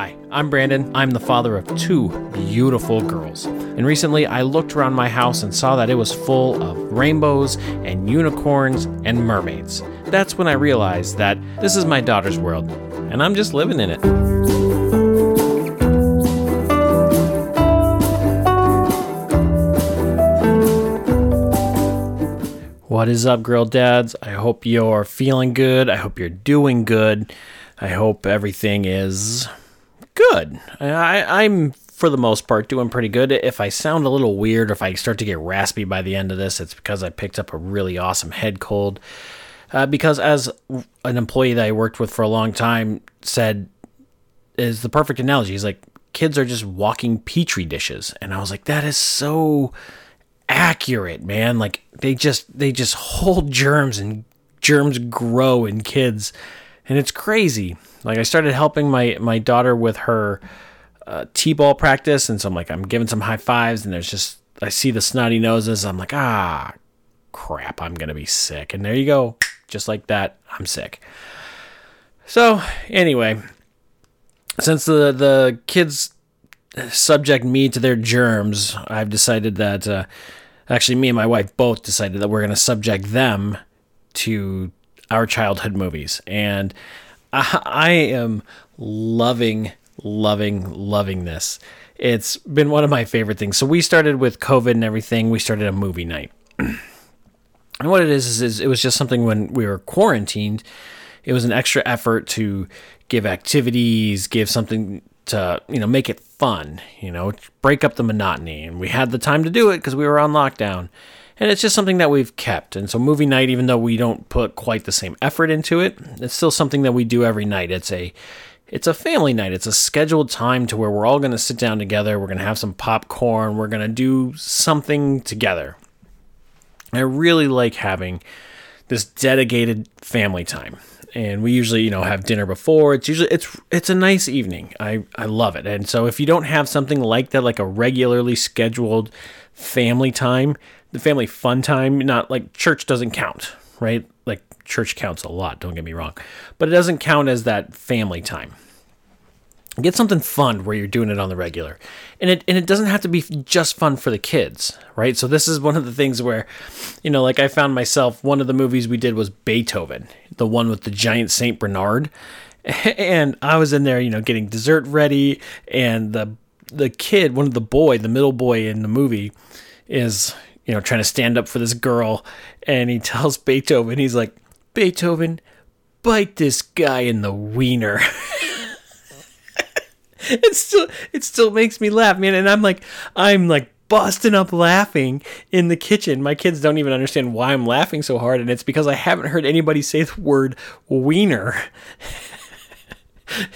Hi, I'm Brandon. I'm the father of two beautiful girls. And recently I looked around my house and saw that it was full of rainbows and unicorns and mermaids. That's when I realized that this is my daughter's world, and I'm just living in it. What is up, girl dads? I hope you're feeling good. I hope you're doing good. I hope everything is good. I, I'm, for the most part, doing pretty good. If I sound a little weird, if I start to get raspy by the end of this, it's because I picked up a really awesome head cold. Uh, because as an employee that I worked with for a long time said, is the perfect analogy. He's like, kids are just walking petri dishes, and I was like, that is so accurate, man. Like they just they just hold germs and germs grow in kids, and it's crazy. Like I started helping my my daughter with her uh, t-ball practice, and so I'm like I'm giving some high fives, and there's just I see the snotty noses. I'm like ah crap, I'm gonna be sick, and there you go, just like that, I'm sick. So anyway, since the the kids subject me to their germs, I've decided that uh, actually me and my wife both decided that we're going to subject them to our childhood movies, and I, I am loving, loving, loving this. It's been one of my favorite things. So we started with COVID and everything. We started a movie night. And what it is, is is it was just something when we were quarantined. It was an extra effort to give activities, give something to you know make it fun, you know, break up the monotony. And we had the time to do it because we were on lockdown. And it's just something that we've kept. And so movie night, even though we don't put quite the same effort into it, it's still something that we do every night. It's a it's a family night. It's a scheduled time to where we're all going to sit down together. We're going to have some popcorn. We're going to do something together. I really like having this dedicated family time. And we usually, you know, have dinner before. It's usually it's it's a nice evening. I I love it. And so if you don't have something like that like a regularly scheduled family time, the family fun time, not like church doesn't count, right? Like church counts a lot, don't get me wrong. But it doesn't count as that family time get something fun where you're doing it on the regular and it and it doesn't have to be just fun for the kids right so this is one of the things where you know like i found myself one of the movies we did was beethoven the one with the giant saint bernard and i was in there you know getting dessert ready and the the kid one of the boy the middle boy in the movie is you know trying to stand up for this girl and he tells beethoven he's like beethoven bite this guy in the wiener it still it still makes me laugh, man. And I'm like I'm like busting up laughing in the kitchen. My kids don't even understand why I'm laughing so hard, and it's because I haven't heard anybody say the word wiener.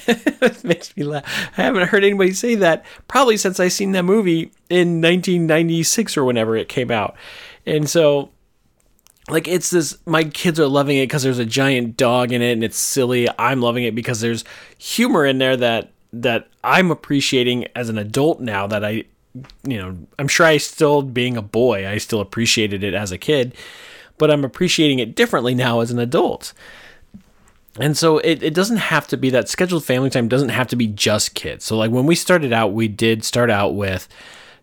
it makes me laugh. I haven't heard anybody say that probably since I seen that movie in 1996 or whenever it came out. And so like it's this my kids are loving it because there's a giant dog in it and it's silly i'm loving it because there's humor in there that that I'm appreciating as an adult now that I you know, I'm sure I still being a boy, I still appreciated it as a kid, but I'm appreciating it differently now as an adult. And so it, it doesn't have to be that scheduled family time doesn't have to be just kids. So like when we started out, we did start out with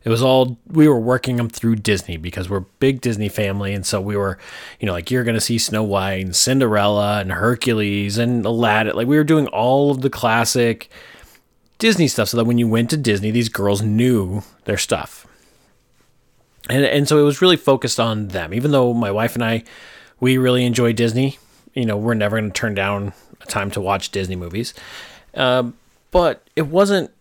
it was all we were working them through Disney because we're big Disney family, and so we were, you know, like you're gonna see Snow White and Cinderella and Hercules and Aladdin. Like we were doing all of the classic Disney stuff so that when you went to Disney, these girls knew their stuff. And, and so it was really focused on them. Even though my wife and I, we really enjoy Disney, you know, we're never going to turn down a time to watch Disney movies. Um, but it wasn't,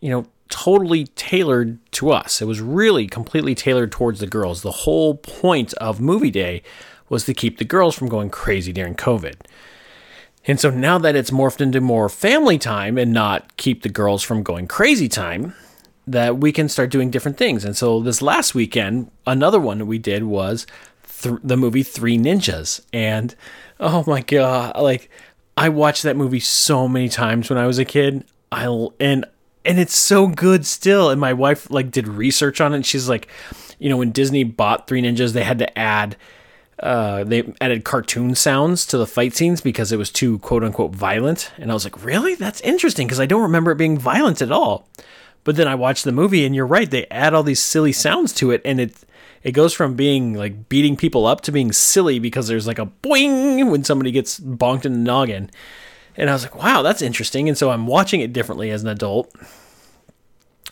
you know, totally tailored to us. It was really completely tailored towards the girls. The whole point of movie day was to keep the girls from going crazy during COVID. And so now that it's morphed into more family time and not keep the girls from going crazy time, that we can start doing different things. And so this last weekend, another one that we did was th- the movie Three Ninjas. And oh my god, like I watched that movie so many times when I was a kid. I and and it's so good still. And my wife like did research on it. And she's like, you know, when Disney bought Three Ninjas, they had to add uh, they added cartoon sounds to the fight scenes because it was too quote unquote violent. And I was like, really? That's interesting because I don't remember it being violent at all. But then I watched the movie and you're right, they add all these silly sounds to it and it it goes from being like beating people up to being silly because there's like a boing when somebody gets bonked in the noggin. And I was like, wow, that's interesting. And so I'm watching it differently as an adult.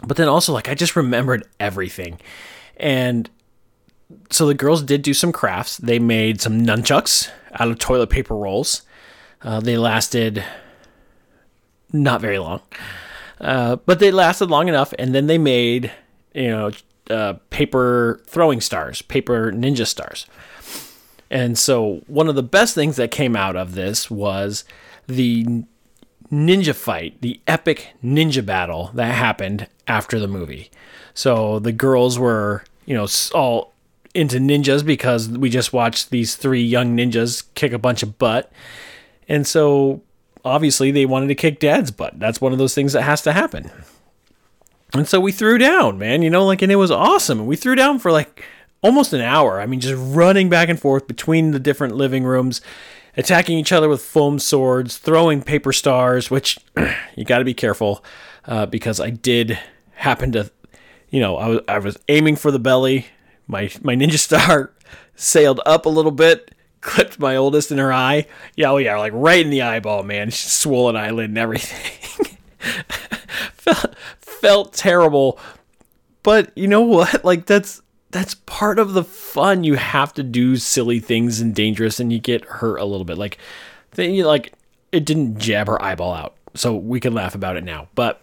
But then also, like, I just remembered everything. And so the girls did do some crafts. They made some nunchucks out of toilet paper rolls. Uh, they lasted not very long, uh, but they lasted long enough. And then they made, you know, uh, paper throwing stars, paper ninja stars. And so one of the best things that came out of this was the ninja fight, the epic ninja battle that happened after the movie. So the girls were, you know, all into ninjas because we just watched these three young ninjas kick a bunch of butt. And so obviously they wanted to kick dad's butt. That's one of those things that has to happen. And so we threw down, man, you know, like, and it was awesome. And we threw down for like almost an hour. I mean, just running back and forth between the different living rooms, attacking each other with foam swords, throwing paper stars, which you got to be careful uh, because I did happen to, you know, I was, I was aiming for the belly. My, my ninja star sailed up a little bit, clipped my oldest in her eye. Yeah, oh yeah, like right in the eyeball, man. She's Swollen eyelid and everything. felt, felt terrible. But you know what? Like that's that's part of the fun. You have to do silly things and dangerous, and you get hurt a little bit. Like, then you like it didn't jab her eyeball out, so we can laugh about it now. But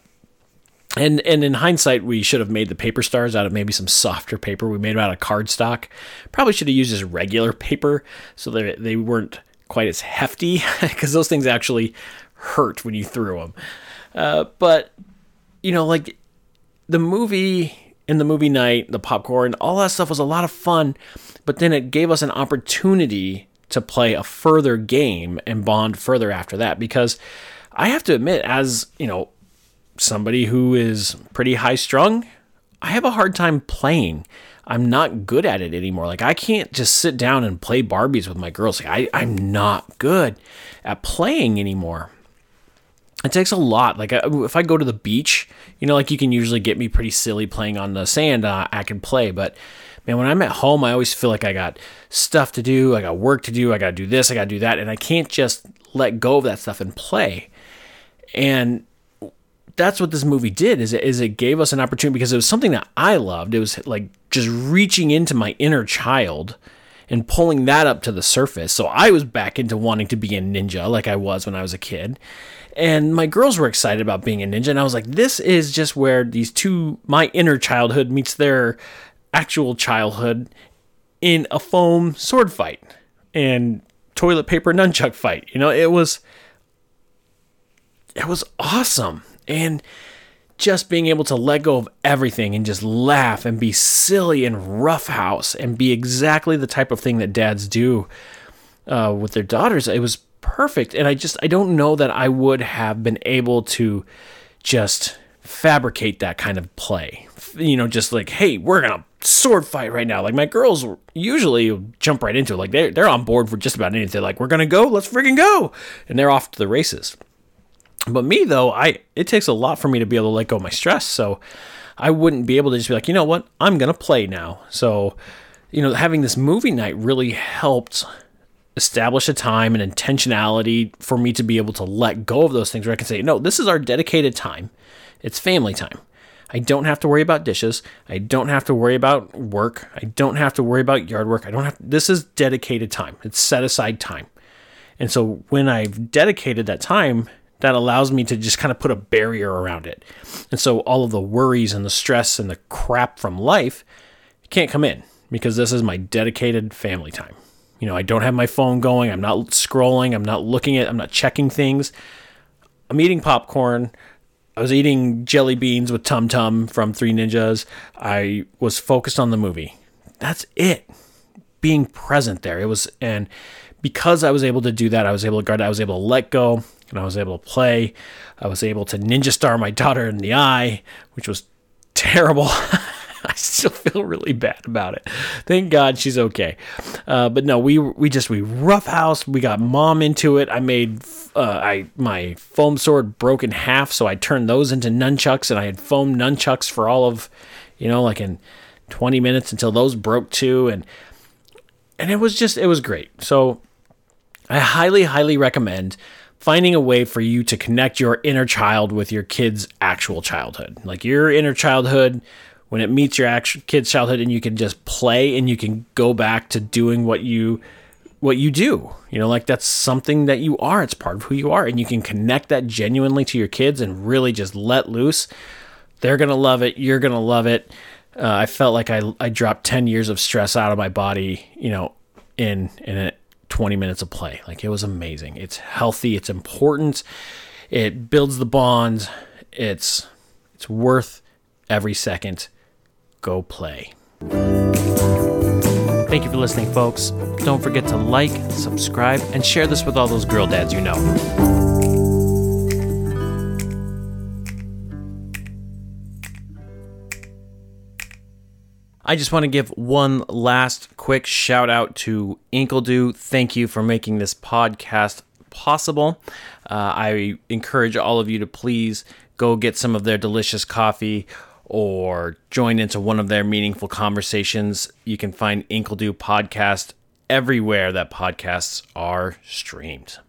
and and in hindsight, we should have made the paper stars out of maybe some softer paper. We made them out of cardstock. Probably should have used just regular paper so that they weren't quite as hefty because those things actually hurt when you threw them. Uh, but you know, like the movie in the movie night, the popcorn, all that stuff was a lot of fun, but then it gave us an opportunity to play a further game and bond further after that because I have to admit as, you know, somebody who is pretty high strung, I have a hard time playing. I'm not good at it anymore. Like I can't just sit down and play Barbies with my girls. Like I, I'm not good at playing anymore it takes a lot. Like if I go to the beach, you know, like you can usually get me pretty silly playing on the sand. Uh, I can play, but man, when I'm at home, I always feel like I got stuff to do. I got work to do. I got to do this. I got to do that, and I can't just let go of that stuff and play. And that's what this movie did. Is it, is it gave us an opportunity because it was something that I loved. It was like just reaching into my inner child and pulling that up to the surface. So I was back into wanting to be a ninja like I was when I was a kid. And my girls were excited about being a ninja and i was like this is just where these two my inner childhood meets their actual childhood in a foam sword fight and toilet paper nunchuck fight. You know it was it was awesome. And just being able to let go of everything and just laugh and be silly and roughhouse and be exactly the type of thing that dads do uh, with their daughters it was perfect. And I just, I don't know that I would have been able to just fabricate that kind of play. You know, just like, hey, we're to sword fight right now. Like my girls usually jump right into it. Like they're, they're on board for just about anything. They're like, we're to go, let's freaking go. And they're off to the races. But me though, I, it takes a lot for me to be able to let go of my stress. So I wouldn't be able to just be like, you know what, I'm to play now. So, you know, having this movie night really helped establish a time and intentionality for me to be able to let go of those things where I can say, no, this is our dedicated time. It's family time. I don't have to worry about dishes. I don't have to worry about work. I don't have to worry about yard work. I don't have this is dedicated time. It's set aside time. And so when I've dedicated that time, that allows me to just kind of put a barrier around it. And so all of the worries and the stress and the crap from life can't come in because this is my dedicated family time. You know, I don't have my phone going. I'm not scrolling. I'm not looking at, I'm not checking things. I'm eating popcorn. I was eating jelly beans with Tum Tum from Three Ninjas. I was focused on the movie. That's it. Being present there. It was, and because I was able to do that, I was able to guard, I was able to let go, and I was able to play. I was able to ninja star my daughter in the eye, which was terrible. I still feel really bad about it. Thank God she's okay. Uh, but no, we we just we roughhouse. We got mom into it. I made uh, I my foam sword broke in half, so I turned those into nunchucks, and I had foam nunchucks for all of, you know, like in 20 minutes until those broke too, and and it was just it was great. So I highly highly recommend finding a way for you to connect your inner child with your kid's actual childhood. Like your inner childhood when it meets your actual kid's childhood and you can just play and you can go back to doing what you what you do. You know, like that's something that you are. It's part of who you are and you can connect that genuinely to your kids and really just let loose. They're to love it. You're to love it. Uh, I felt like I I dropped 10 years of stress out of my body, you know, in in a 20 minutes of play. Like it was amazing. It's healthy, it's important. It builds the bonds. It's it's worth every second. Go play. Thank you for listening, folks. Don't forget to like, subscribe, and share this with all those girl dads you know. I just want to give one last quick shout out to Inkledo. Thank you for making this podcast possible. Uh, I encourage all of you to please go get some of their delicious coffee or join into one of their meaningful conversations. You can find Inkledo podcast everywhere that podcasts are streamed.